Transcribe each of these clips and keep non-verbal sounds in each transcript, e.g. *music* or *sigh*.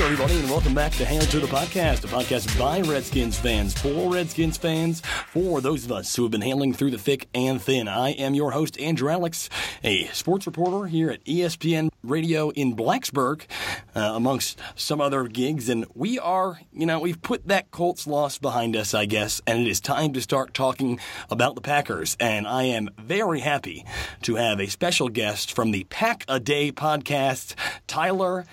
Hello, everybody, and welcome back to Hail to the Podcast, a podcast by Redskins fans for Redskins fans, for those of us who have been hailing through the thick and thin. I am your host, Andrew Alex, a sports reporter here at ESPN Radio in Blacksburg, uh, amongst some other gigs. And we are, you know, we've put that Colts loss behind us, I guess, and it is time to start talking about the Packers. And I am very happy to have a special guest from the Pack a Day podcast, Tyler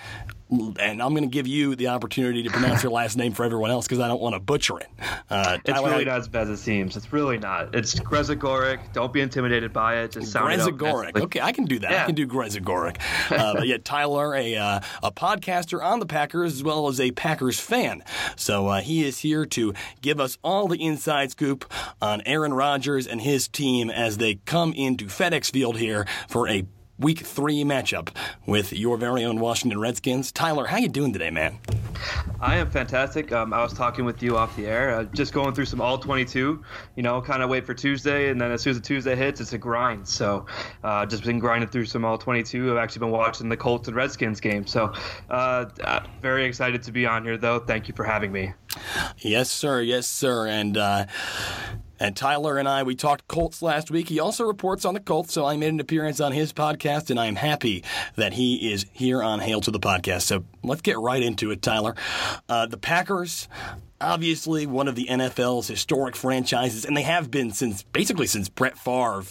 and I'm going to give you the opportunity to pronounce your last name for everyone else because I don't want to butcher it. Uh, it's really not as bad as it seems. It's really not. It's Grezagoric. Don't be intimidated by it. Just sound Grezagoric. Okay, I can do that. Yeah. I can do Grezagoric. Uh, but yeah, Tyler, a uh, a podcaster on the Packers as well as a Packers fan. So uh, he is here to give us all the inside scoop on Aaron Rodgers and his team as they come into FedEx Field here for a week three matchup with your very own Washington Redskins. Tyler, how you doing today, man? I am fantastic. Um, I was talking with you off the air, uh, just going through some all 22. You know, kind of wait for Tuesday, and then as soon as the Tuesday hits, it's a grind. So, uh, just been grinding through some all 22. I've actually been watching the Colts and Redskins game. So, uh, uh very excited to be on here, though. Thank you for having me. Yes, sir. Yes, sir. And uh, and Tyler and I, we talked Colts last week. He also reports on the Colts, so I made an appearance on his podcast, and I am happy that he is here on Hail to the Podcast. So let's get right into it, Tyler. Uh, the Packers, obviously one of the NFL's historic franchises, and they have been since basically since Brett Favre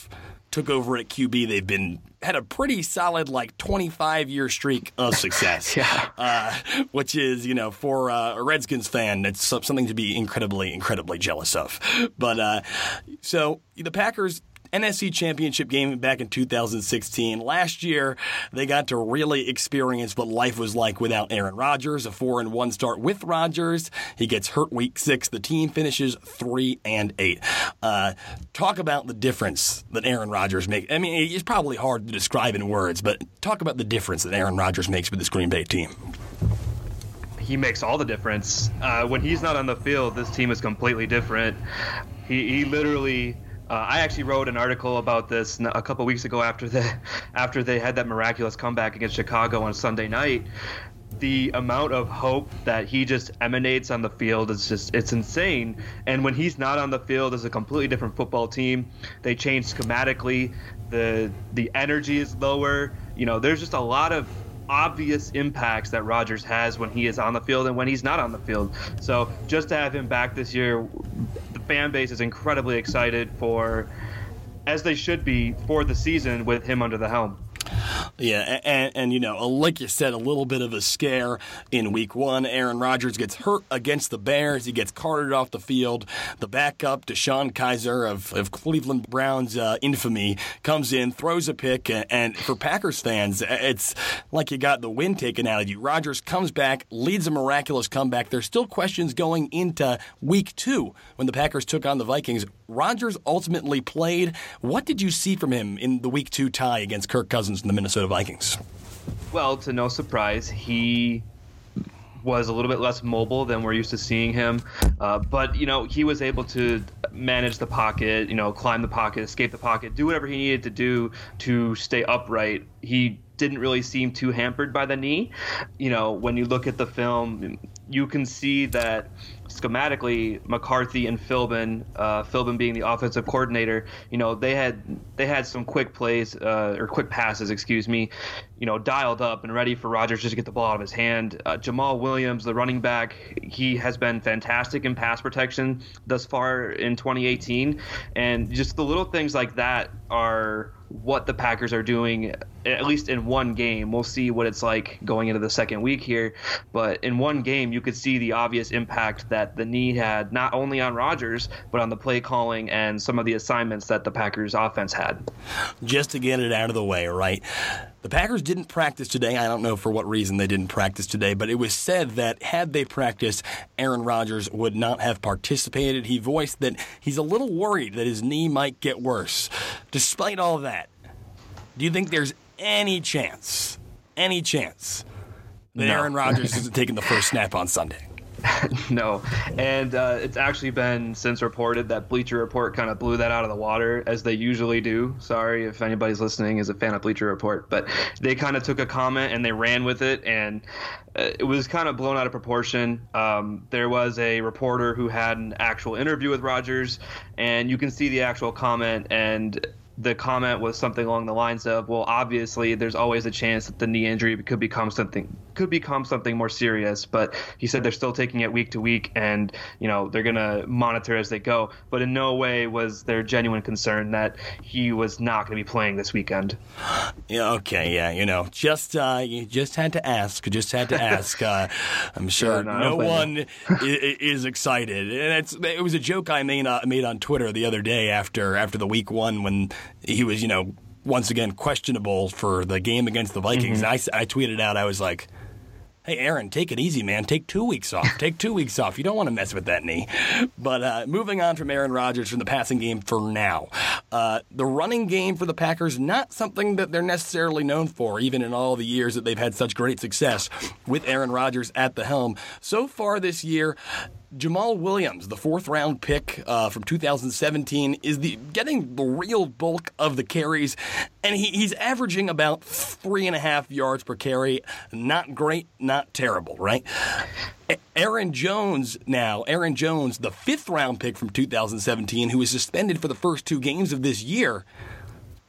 took over at QB. They've been had a pretty solid like 25 year streak of success. *laughs* yeah. Uh, which is, you know, for uh, a Redskins fan, it's something to be incredibly, incredibly jealous of. But uh, so the Packers NFC Championship game back in 2016. Last year, they got to really experience what life was like without Aaron Rodgers. A four and one start with Rodgers. He gets hurt week six. The team finishes three and eight. Uh, talk about the difference that Aaron Rodgers makes. I mean, it's probably hard to describe in words, but talk about the difference that Aaron Rodgers makes with this Green Bay team he makes all the difference. Uh, when he's not on the field, this team is completely different. He, he literally uh, I actually wrote an article about this a couple weeks ago after the *laughs* after they had that miraculous comeback against Chicago on Sunday night. The amount of hope that he just emanates on the field is just it's insane. And when he's not on the field, it's a completely different football team. They change schematically. The the energy is lower. You know, there's just a lot of obvious impacts that Rodgers has when he is on the field and when he's not on the field. So just to have him back this year fan base is incredibly excited for, as they should be, for the season with him under the helm. Yeah, and, and, you know, like you said, a little bit of a scare in week one. Aaron Rodgers gets hurt against the Bears. He gets carted off the field. The backup, DeShone Kizer of, of Cleveland Browns uh, infamy, comes in, throws a pick, and for Packers fans, it's like you got the wind taken out of you. Rodgers comes back, leads a miraculous comeback. There's still questions going into week two when the Packers took on the Vikings. Rodgers ultimately played. What did you see from him in the week two tie against Kirk Cousins and the Minnesota Vikings? Well, to no surprise, he was a little bit less mobile than we're used to seeing him. Uh, but, you know, he was able to manage the pocket, you know, climb the pocket, escape the pocket, do whatever he needed to do to stay upright. He didn't really seem too hampered by the knee. You know, when you look at the film, you can see that schematically, McCarthy and Philbin, uh, Philbin being the offensive coordinator, you know, they had they had some quick plays uh, or quick passes, excuse me, you know, dialed up and ready for Rodgers just to get the ball out of his hand. Uh, Jamaal Williams, the running back, he has been fantastic in pass protection thus far in 2018, and just the little things like that are what the Packers are doing, at least in one game. We'll see what it's like going into the second week here. But in one game, you could see the obvious impact that the knee had, not only on Rodgers, but on the play calling and some of the assignments that the Packers offense had. Just to get it out of the way, right? The Packers didn't practice today. I don't know for what reason they didn't practice today, but it was said that had they practiced, Aaron Rodgers would not have participated. He voiced that he's a little worried that his knee might get worse. Despite all that, do you think there's any chance, any chance that no. Aaron Rodgers isn't taking the first snap on Sunday? *laughs* no, and uh, it's actually been since reported that Bleacher Report kind of blew that out of the water as they usually do. Sorry if anybody's listening is a fan of Bleacher Report, but they kind of took a comment and they ran with it, and uh, it was kind of blown out of proportion. Um, there was a reporter who had an actual interview with Rodgers, and you can see the actual comment and the comment was something along the lines of, "Well, obviously, there's always a chance that the knee injury could become something could become something more serious." But he said they're still taking it week to week, and you know they're gonna monitor as they go. But in no way was there genuine concern that he was not going to be playing this weekend. Yeah. Okay. Yeah. You know, just uh, you just had to ask. Just had to ask. Uh, *laughs* I'm sure yeah, no, no one is excited, and it's it was a joke I made uh, made on Twitter the other day after after the week one when he was, you know, once again questionable for the game against the Vikings. Mm-hmm. And I, I tweeted out, I was like, hey, Aaron, take it easy, man. Take two weeks off. *laughs* Take two weeks off. You don't want to mess with that knee. But uh, moving on from Aaron Rodgers from the passing game for now. Uh, the running game for the Packers, not something that they're necessarily known for, even in all the years that they've had such great success with Aaron Rodgers at the helm. So far this year, Jamaal Williams, the fourth round pick uh, from 2017, is the getting the real bulk of the carries, and he, he's averaging about three and a half yards per carry. Not great, not terrible, right? Aaron Jones now, Aaron Jones, the fifth round pick from 2017, who was suspended for the first two games of this year.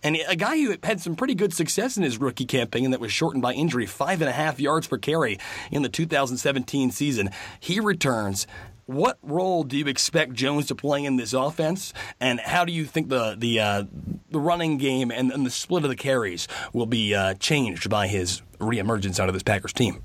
And a guy who had some pretty good success in his rookie campaign that was shortened by injury, five and a half yards per carry in the 2017 season. He returns what role do you expect Jones to play in this offense, and how do you think the the uh, the running game and, and, the split of the carries will be uh, changed by his reemergence out of this Packers team?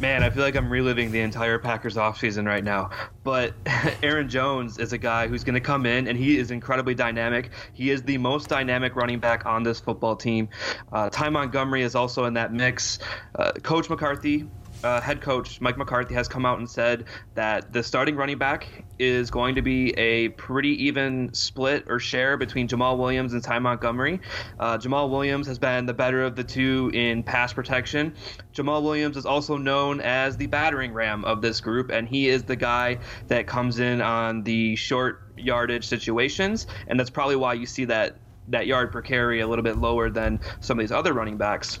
Man, I feel like I'm reliving the entire Packers offseason right now. But *laughs* Aaron Jones is a guy who's going to come in, and he is incredibly dynamic. He is the most dynamic running back on this football team. Uh, Ty Montgomery is also in that mix. Uh, Coach McCarthy uh, head coach Mike McCarthy has come out and said that the starting running back is going to be a pretty even split or share between Jamaal Williams and Ty Montgomery. Uh, Jamaal Williams has been the better of the two in pass protection. Jamaal Williams is also known as the battering ram of this group, and he is the guy that comes in on the short yardage situations, and that's probably why you see that that yard per carry a little bit lower than some of these other running backs.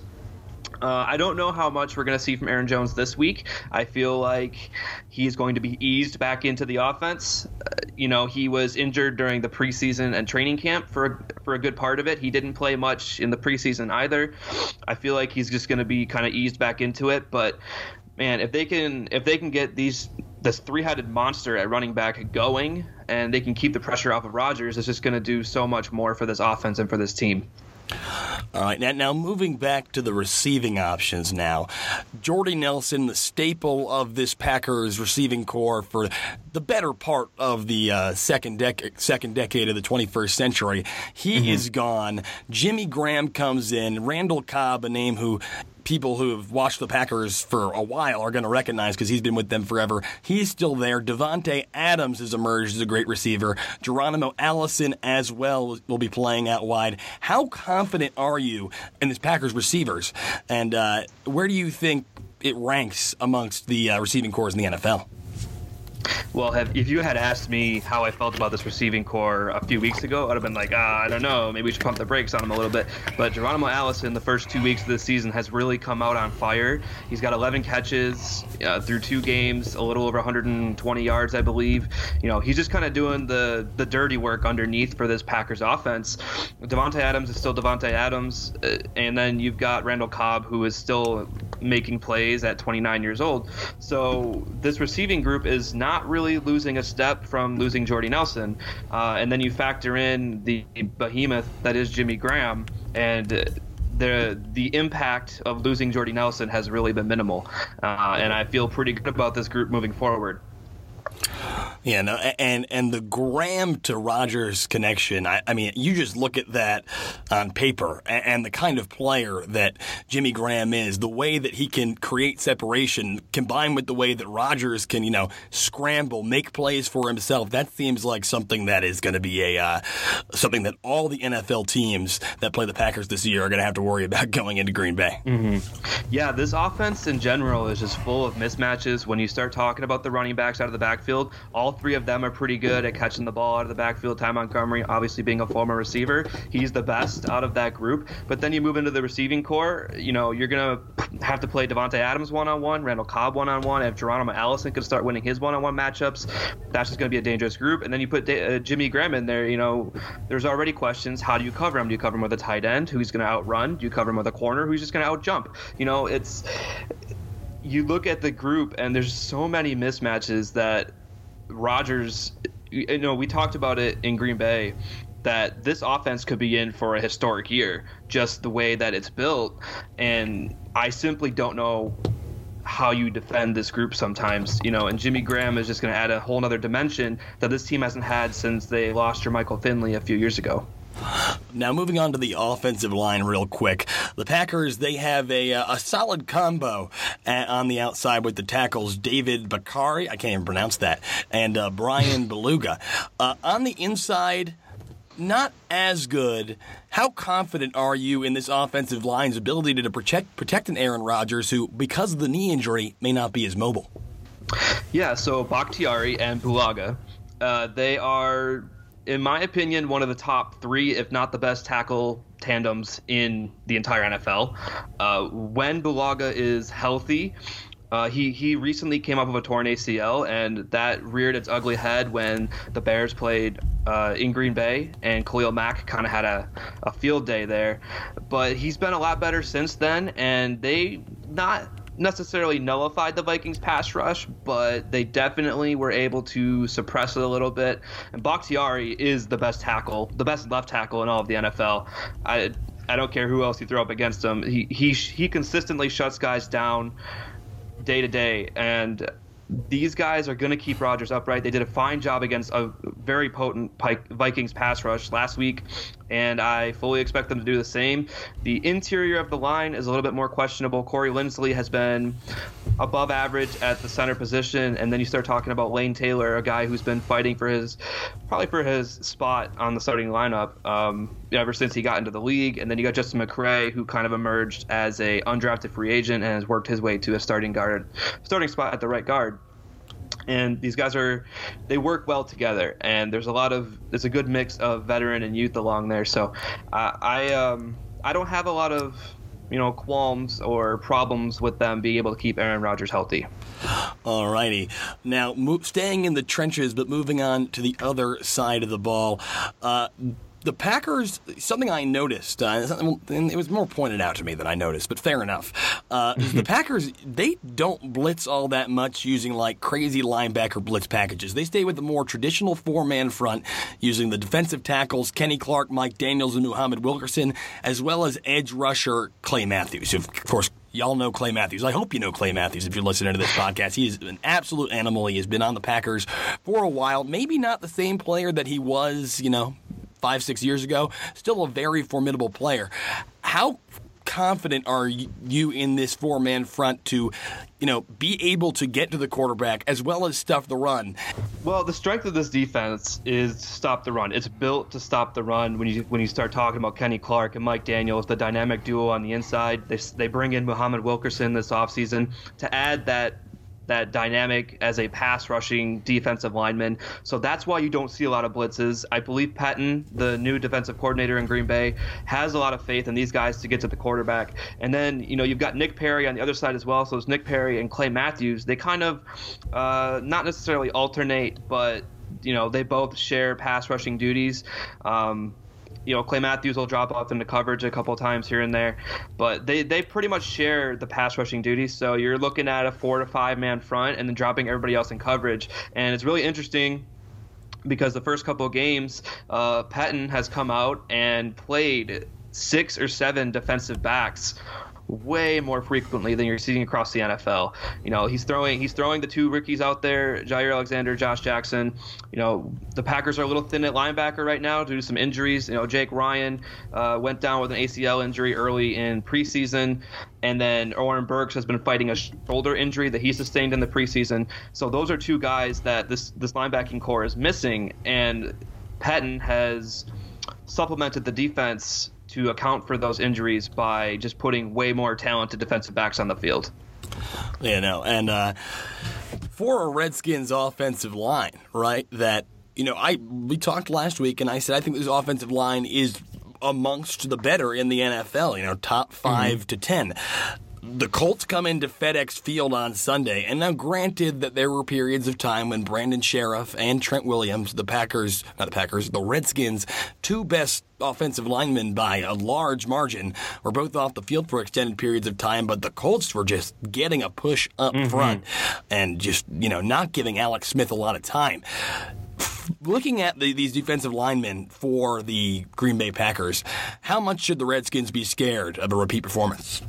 Uh, I don't know how much we're going to see from Aaron Jones this week. I feel like he's going to be eased back into the offense. Uh, you know, he was injured during the preseason and training camp for a, for a good part of it. He didn't play much in the preseason either. I feel like he's just going to be kind of eased back into it. But man, if they can if they can get these this three-headed monster at running back going and they can keep the pressure off of Rodgers, it's just going to do so much more for this offense and for this team. All right, now, now moving back to the receiving options now. Jordy Nelson, the staple of this Packers receiving corps for the better part of the uh, second, dec- second decade of the 21st century, he mm-hmm. is gone. Jimmy Graham comes in. Randall Cobb, a name who people who have watched the Packers for a while are going to recognize because he's been with them forever. He's still there. Davante Adams has emerged as a great receiver. Geronimo Allison as well will be playing out wide. How confident are you in this Packers receivers? And uh, where do you think it ranks amongst the uh, receiving corps in the NFL? Well, have, if you had asked me how I felt about this receiving corps a few weeks ago, I'd have been like, ah, I don't know, maybe we should pump the brakes on him a little bit. But Geronimo Allison, the first two weeks of the season, has really come out on fire. He's got 11 catches uh, through two games, a little over 120 yards, I believe. You know, he's just kind of doing the the dirty work underneath for this Packers offense. Davante Adams is still Davante Adams, uh, and then you've got Randall Cobb, who is still making plays at 29 years old. So this receiving group is not really losing a step from losing Jordy Nelson. Uh, and then you factor in the behemoth that is Jimmy Graham, and the the impact of losing Jordy Nelson has really been minimal. Uh, and I feel pretty good about this group moving forward. Yeah, no, and and the Graham to Rodgers connection. I, I mean, you just look at that on paper, and, and, the kind of player that Jimmy Graham is, the way that he can create separation, combined with the way that Rodgers can, you know, scramble, make plays for himself. That seems like something that is going to be a uh, something that all the NFL teams that play the Packers this year are going to have to worry about *laughs* going into Green Bay. Mm-hmm. Yeah, this offense in general is just full of mismatches. When you start talking about the running backs out of the backfield, all three of them are pretty good at catching the ball out of the backfield. Ty Montgomery, obviously being a former receiver, he's the best out of that group. But then you move into the receiving corps, you know, you're to have to play Davante Adams one on one, Randall Cobb one on one. If Geronimo Allison could start winning his one on one matchups, that's just to be a dangerous group. And then you put uh, Jimmy Graham in there, you know, there's already questions. How do you cover him? Do you cover him with a tight end who's to outrun? Do you cover him with a corner who's just to outjump? You know, it's you look at the group and there's so many mismatches that Rodgers, you know, we talked about it in Green Bay that this offense could be in for a historic year, just the way that it's built. And I simply don't know how you defend this group sometimes, you know, and Jimmy Graham is just going to add a whole other dimension that this team hasn't had since they lost Jermichael Finley a few years ago. Now, moving on to the offensive line, real quick. The Packers they have a uh, a solid combo on the outside with the tackles David Bakhtiari, I can't even pronounce that, and uh, Brian *laughs* Bulaga. Uh, on the inside, not as good. How confident are you in this offensive line's ability to protect protect an Aaron Rodgers who, because of the knee injury, may not be as mobile? Yeah, so Bakhtiari and Bulaga, uh, they are in my opinion, one of the top three, if not the best tackle tandems in the entire NFL. Uh, when Bulaga is healthy, uh, he he recently came up with a torn ACL, and that reared its ugly head when the Bears played uh, in Green Bay, and Khalil Mack kind of had a, a field day there. But he's been a lot better since then, and they not necessarily nullified the Vikings pass rush, but they definitely were able to suppress it a little bit. And Bakhtiari is the best tackle, the best left tackle in all of the NFL. I I don't care who else you throw up against him. He he he consistently shuts guys down day to day and these guys are going to keep Rodgers upright. They did a fine job against a very potent Vikings pass rush last week, and I fully expect them to do the same. The interior of the line is a little bit more questionable. Corey Linsley has been above average at the center position, and then you start talking about Lane Taylor, a guy who's been fighting for his, probably for his spot on the starting lineup um, ever since he got into the league. And then you got Justin McCray, who kind of emerged as a undrafted free agent and has worked his way to a starting guard, starting spot at the right guard and these guys are they work well together and there's a lot of there's a good mix of veteran and youth along there so uh, i um i don't have a lot of you know qualms or problems with them being able to keep aaron rodgers healthy all righty. Now, mo- staying in the trenches, but moving on to the other side of the ball. Uh, the Packers, something I noticed, uh, and it was more pointed out to me than I noticed, but fair enough. Uh, the *laughs* Packers, they don't blitz all that much using like crazy linebacker blitz packages. They stay with the more traditional four man front using the defensive tackles Kenny Clark, Mike Daniels, and Muhammad Wilkerson, as well as edge rusher Clay Matthews. Of course, Y'all know Clay Matthews. I hope you know Clay Matthews if you're listening to this podcast. He is an absolute animal. He has been on the Packers for a while. Maybe not the same player that he was, you know, five, six years ago, still a very formidable player. How confident are you in this four man front to, you know, be able to get to the quarterback as well as stuff the run? Well, the strength of this defense is stop the run. It's built to stop the run. When you when you start talking about Kenny Clark and Mike Daniels, the dynamic duo on the inside, they, they bring in Muhammad Wilkerson this offseason to add that that dynamic as a pass rushing defensive lineman. So that's why you don't see a lot of blitzes. I believe Pettine, the new defensive coordinator in Green Bay, has a lot of faith in these guys to get to the quarterback. And then, you know, you've got Nick Perry on the other side as well. So it's Nick Perry and Clay Matthews. They kind of uh, not necessarily alternate, but you know they both share pass rushing duties. Um, you know, Clay Matthews will drop off into coverage a couple times here and there, but they, they pretty much share the pass rushing duties. So you're looking at a four to five man front and then dropping everybody else in coverage. And it's really interesting because the first couple of games, uh, Pettine has come out and played six or seven defensive backs way more frequently than you're seeing across the NFL. You know, he's throwing he's throwing the two rookies out there, Jaire Alexander, Josh Jackson. You know, the Packers are a little thin at linebacker right now due to some injuries. You know, Jake Ryan uh, went down with an ACL injury early in preseason, and then Oren Burks has been fighting a shoulder injury that he sustained in the preseason. So those are two guys that this this linebacking corps is missing, and Pettine has supplemented the defense to account for those injuries by just putting way more talented defensive backs on the field. Yeah, no, and uh, for a Redskins offensive line, right? That you know, I we talked last week, and I said I think this offensive line is amongst the better in the NFL. You know, top 5 mm-hmm. to ten the Colts come into FedEx Field on Sunday, and now granted that there were periods of time when Brandon Scherff and Trent Williams, the Packers, not the Packers, the Redskins, two best offensive linemen by a large margin, were both off the field for extended periods of time, but the Colts were just getting a push up mm-hmm. front and just, you know, not giving Alex Smith a lot of time looking at the, these defensive linemen for the Green Bay Packers, how much should the Redskins be scared of a repeat performance?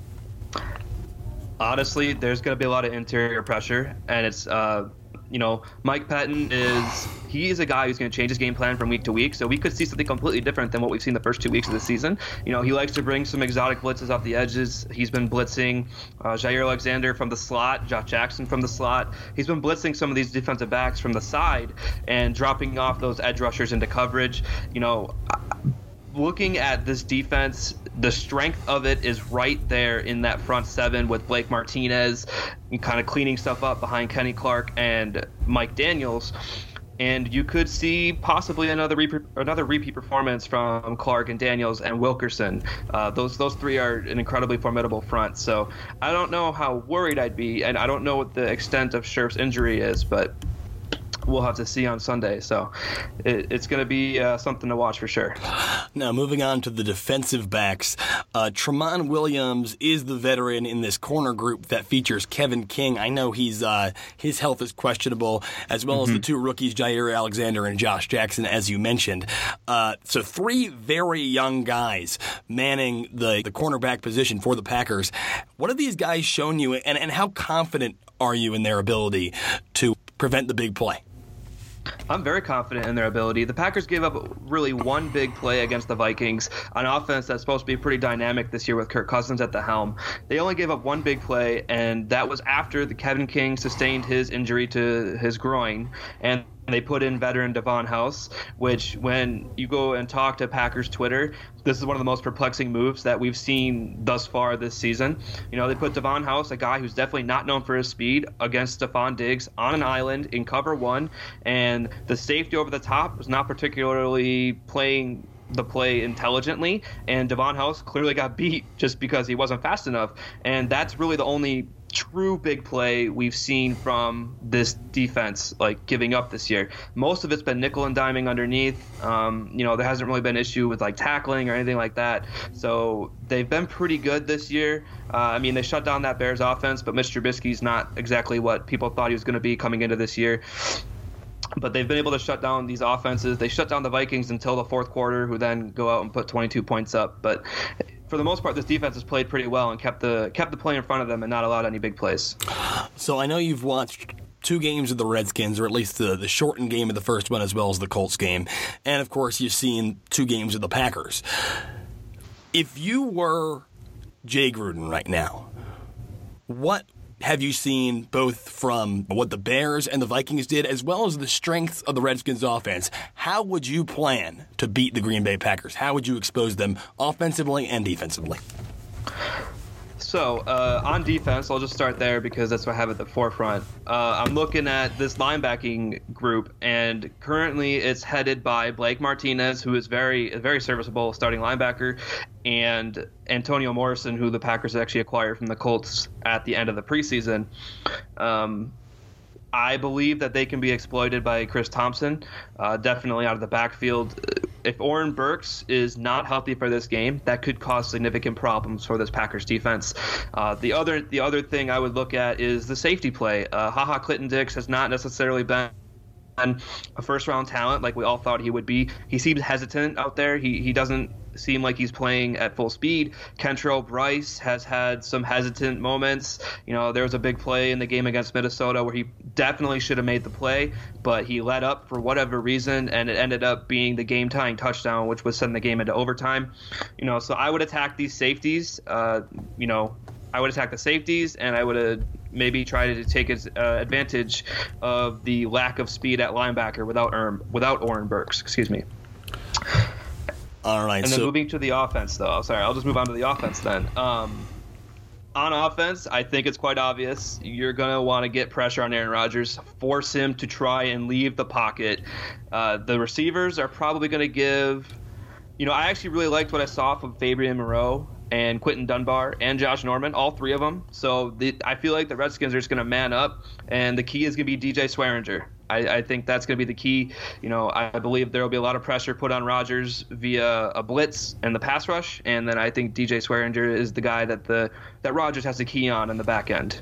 Honestly, there's going to be a lot of interior pressure, and it's uh, you know, Mike Pettine is he is a guy who's going to change his game plan from week to week. So we could see something completely different than what we've seen the first two weeks of the season. You know, he likes to bring some exotic blitzes off the edges. He's been blitzing uh, Jaire Alexander from the slot, Josh Jackson from the slot. He's been blitzing some of these defensive backs from the side and dropping off those edge rushers into coverage. You know, looking at this defense, the strength of it is right there in that front seven with Blake Martinez kind of cleaning stuff up behind Kenny Clark and Mike Daniels. And you could see possibly another another repeat performance from Clark and Daniels and Wilkerson. Uh, those those three are an incredibly formidable front. So I don't know how worried I'd be, and I don't know what the extent of Scherff's injury is, but we'll have to see on Sunday. So it, it's going to be uh, something to watch for sure. Now, moving on to the defensive backs, uh, Tramon Williams is the veteran in this corner group that features Kevin King. I know he's uh, his health is questionable, as well mm-hmm. as the mm-hmm. two rookies, Jaire Alexander and Josh Jackson, as you mentioned. Uh, so three very young guys manning the, the cornerback position for the Packers. What have these guys shown you, and, and how confident are you in their ability to prevent the big play? I'm very confident in their ability. The Packers gave up really one big play against the Vikings an offense that's supposed to be pretty dynamic this year with Kirk Cousins at the helm. They only gave up one big play, and that was after the Kevin King sustained his injury to his groin. And they put in veteran Davon House, which when you go and talk to Packers Twitter, this is one of the most perplexing moves that we've seen thus far this season. You know, they put Davon House, a guy who's definitely not known for his speed, against Stefon Diggs on an island in cover one, and the safety over the top was not particularly playing the play intelligently, and Davon House clearly got beat just because he wasn't fast enough. And that's really the only true big play we've seen from this defense, like giving up this year. Most of it's been nickel and diming underneath. Um, you know, there hasn't really been issue with like tackling or anything like that. So they've been pretty good this year. Uh, I mean, they shut down that Bears offense, but Mr. Trubisky's not exactly what people thought he was going to be coming into this year but they've been able to shut down these offenses. They shut down the Vikings until the fourth quarter, who then go out and put 22 points up. But for the most part, this defense has played pretty well and kept the kept the play in front of them and not allowed any big plays. So I know you've watched two games of the Redskins, or at least the, the shortened game of the first one, as well as the Colts game, and of course you've seen two games of the Packers. If you were Jay Gruden right now, what have you seen both from what the Bears and the Vikings did, as well as the strengths of the Redskins offense? How would you plan to beat the Green Bay Packers? How would you expose them offensively and defensively? So uh, on defense, I'll just start there because that's what I have at the forefront. Uh, I'm looking at this linebacking group, and currently it's headed by Blake Martinez, who is very very serviceable starting linebacker, and Antonio Morrison, who the Packers actually acquired from the Colts at the end of the preseason. Um, I believe that they can be exploited by Chris Thompson, uh, definitely out of the backfield. If Oren Burks is not healthy for this game, that could cause significant problems for this Packers defense. Uh, the other the other thing I would look at is the safety play. Uh, Ha Ha Clinton Dix has not necessarily been a first round talent like we all thought he would be. He seems hesitant out there. He he doesn't seem like he's playing at full speed. Kentrell Brice has had some hesitant moments. You know, there was a big play in the game against Minnesota where he definitely should have made the play, but he let up for whatever reason, and it ended up being the game tying touchdown, which was sending the game into overtime. You know, so I would attack these safeties. Uh, you know, I would attack the safeties, and I would have maybe try to take uh, advantage of the lack of speed at linebacker without Erm, without Oren Burks. Excuse me. All right. And then so, moving to the offense, though. Sorry, I'll just move on to the offense then. Um, on offense, I think it's quite obvious. You're going to want to get pressure on Aaron Rodgers, force him to try and leave the pocket. Uh, the receivers are probably going to give. You know, I actually really liked what I saw from Fabian Moreau and Quinton Dunbar and Josh Norman, all three of them. So the, I feel like the Redskins are just going to man up, and the key is going to be DJ Swearinger. I, I think that's going to be the key. You know, I believe there will be a lot of pressure put on Rodgers via a blitz and the pass rush, and then I think DJ Swearinger is the guy that the that Rodgers has to key on in the back end.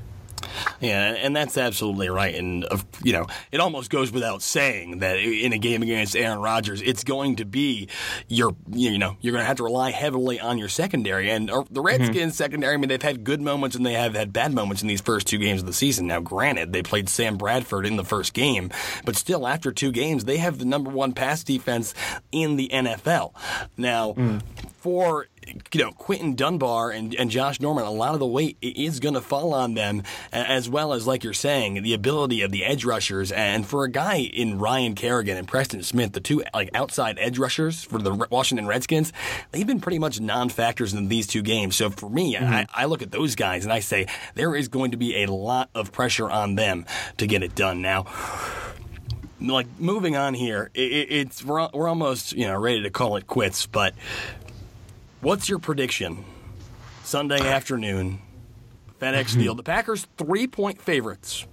Yeah, and that's absolutely right. And, you know, it almost goes without saying that in a game against Aaron Rodgers, it's going to be your, you know, you're going to have to rely heavily on your secondary. And uh, the Redskins mm-hmm. secondary, I mean, they've had good moments and they have had bad moments in these first two games of the season. Now, granted, they played Sam Bradford in the first game, but still, after two games, they have the number one pass defense in the NFL. Now, mm. for you know, Quinton Dunbar and, and Josh Norman, a lot of the weight is going to fall on them, as well as, like you're saying, the ability of the edge rushers. And for a guy in Ryan Kerrigan and Preston Smith, the two like outside edge rushers for the Washington Redskins, they've been pretty much non-factors in these two games. So for me, mm-hmm. I, I look at those guys and I say there is going to be a lot of pressure on them to get it done. Now, like moving on here, it, it's we're, we're almost you know ready to call it quits, but What's your prediction? Sunday afternoon, FedEx Field. The Packers three point favorites.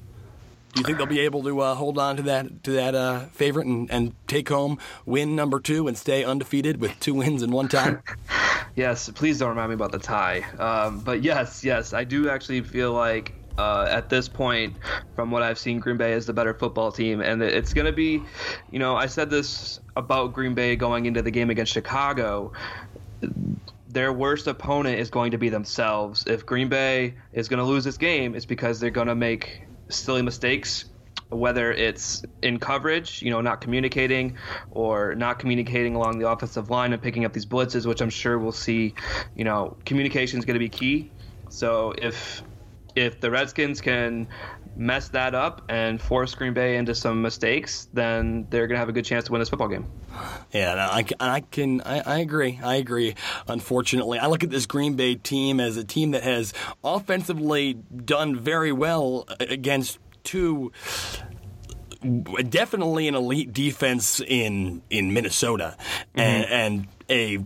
Do you think they'll be able to uh, hold on to that to that uh, favorite and, and take home win number two and stay undefeated with two wins in one time? *laughs* yes, please don't remind me about the tie. Um, but yes, yes, I do actually feel like uh, at this point, from what I've seen, Green Bay is the better football team, and it's going to be, you know, I said this about Green Bay going into the game against Chicago their worst opponent is going to be themselves. If Green Bay is going to lose this game, it's because they're going to make silly mistakes, whether it's in coverage, you know, not communicating, or not communicating along the offensive line and picking up these blitzes, which I'm sure we'll see. You know, communication is going to be key. So if if the Redskins can mess that up and force Green Bay into some mistakes, then they're going to have a good chance to win this football game. Yeah, I, I can, I, I, agree. I agree. Unfortunately, I look at this Green Bay team as a team that has offensively done very well against two definitely an elite defense in in Minnesota mm-hmm. and, and a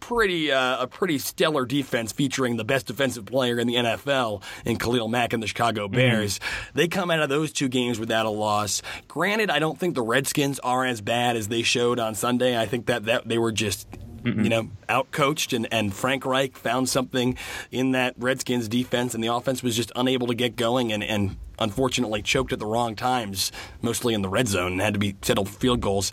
pretty uh, a pretty stellar defense featuring the best defensive player in the NFL in Khalil Mack and the Chicago mm-hmm. Bears. Mm-hmm. They come out of those two games without a loss. Granted, I don't think the Redskins are as bad as they showed on Sunday. I think that, that they were just Mm-mm. you know, outcoached, and, and Frank Reich found something in that Redskins defense, and the offense was just unable to get going, and, and unfortunately choked at the wrong times, mostly in the red zone, and had to be settled field goals.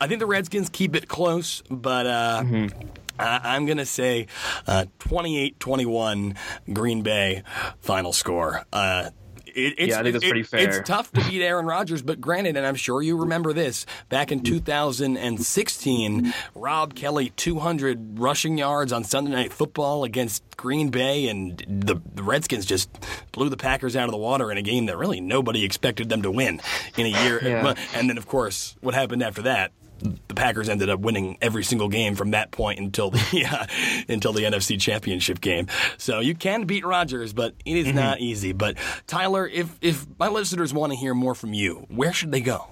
I think the Redskins keep it close, but uh, mm-hmm. I, am going to say uh, 28 21 Green Bay final score. Uh, it, yeah, I think that's pretty fair. It's tough to beat Aaron Rodgers, but granted, and I'm sure you remember this, back in 2016, Rob Kelley 200 rushing yards on Sunday Night Football against Green Bay, and the, the Redskins just blew the Packers out of the water in a game that really nobody expected them to win in a year. Yeah. And then, of course, what happened after that? The Packers ended up winning every single game from that point until the *laughs* until the NFC Championship game. So you can beat Rodgers, but it is mm-hmm. not easy. But Tyler, if if my listeners want to hear more from you, where should they go?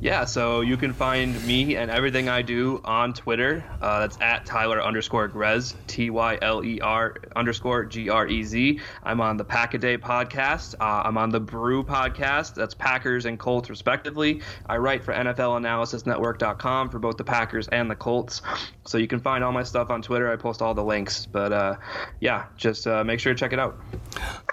Yeah, so you can find me and everything I do on Twitter. Uh, that's at Tyler underscore Grez, T Y L E R underscore G R E Z. I'm on the Pack a Day podcast. Uh, I'm on the Brew podcast. That's Packers and Colts, respectively. I write for NFLAnalysisNetwork.com for both the Packers and the Colts. So you can find all my stuff on Twitter. I post all the links. But uh, yeah, just uh, make sure to check it out.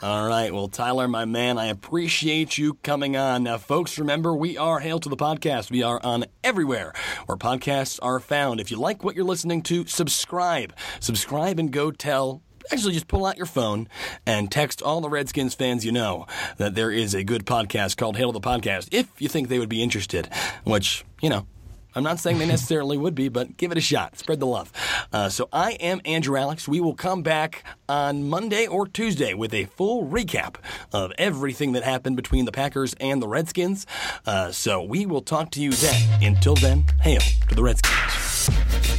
All right. Well, Tyler, my man, I appreciate you coming on. Now, folks, remember, we are Hail to the Podcast. We are on everywhere where podcasts are found. If you like what you're listening to, subscribe. Subscribe and go tell actually just pull out your phone and text all the Redskins fans you know that there is a good podcast called Hail the Podcast if you think they would be interested, which, you know, I'm not saying they *laughs* necessarily would be, but give it a shot. Spread the love. Uh, so I am Andrew Alex. We will come back on Monday or Tuesday with a full recap of everything that happened between the Packers and the Redskins. Uh, so we will talk to you then. Until then, hail to the Redskins.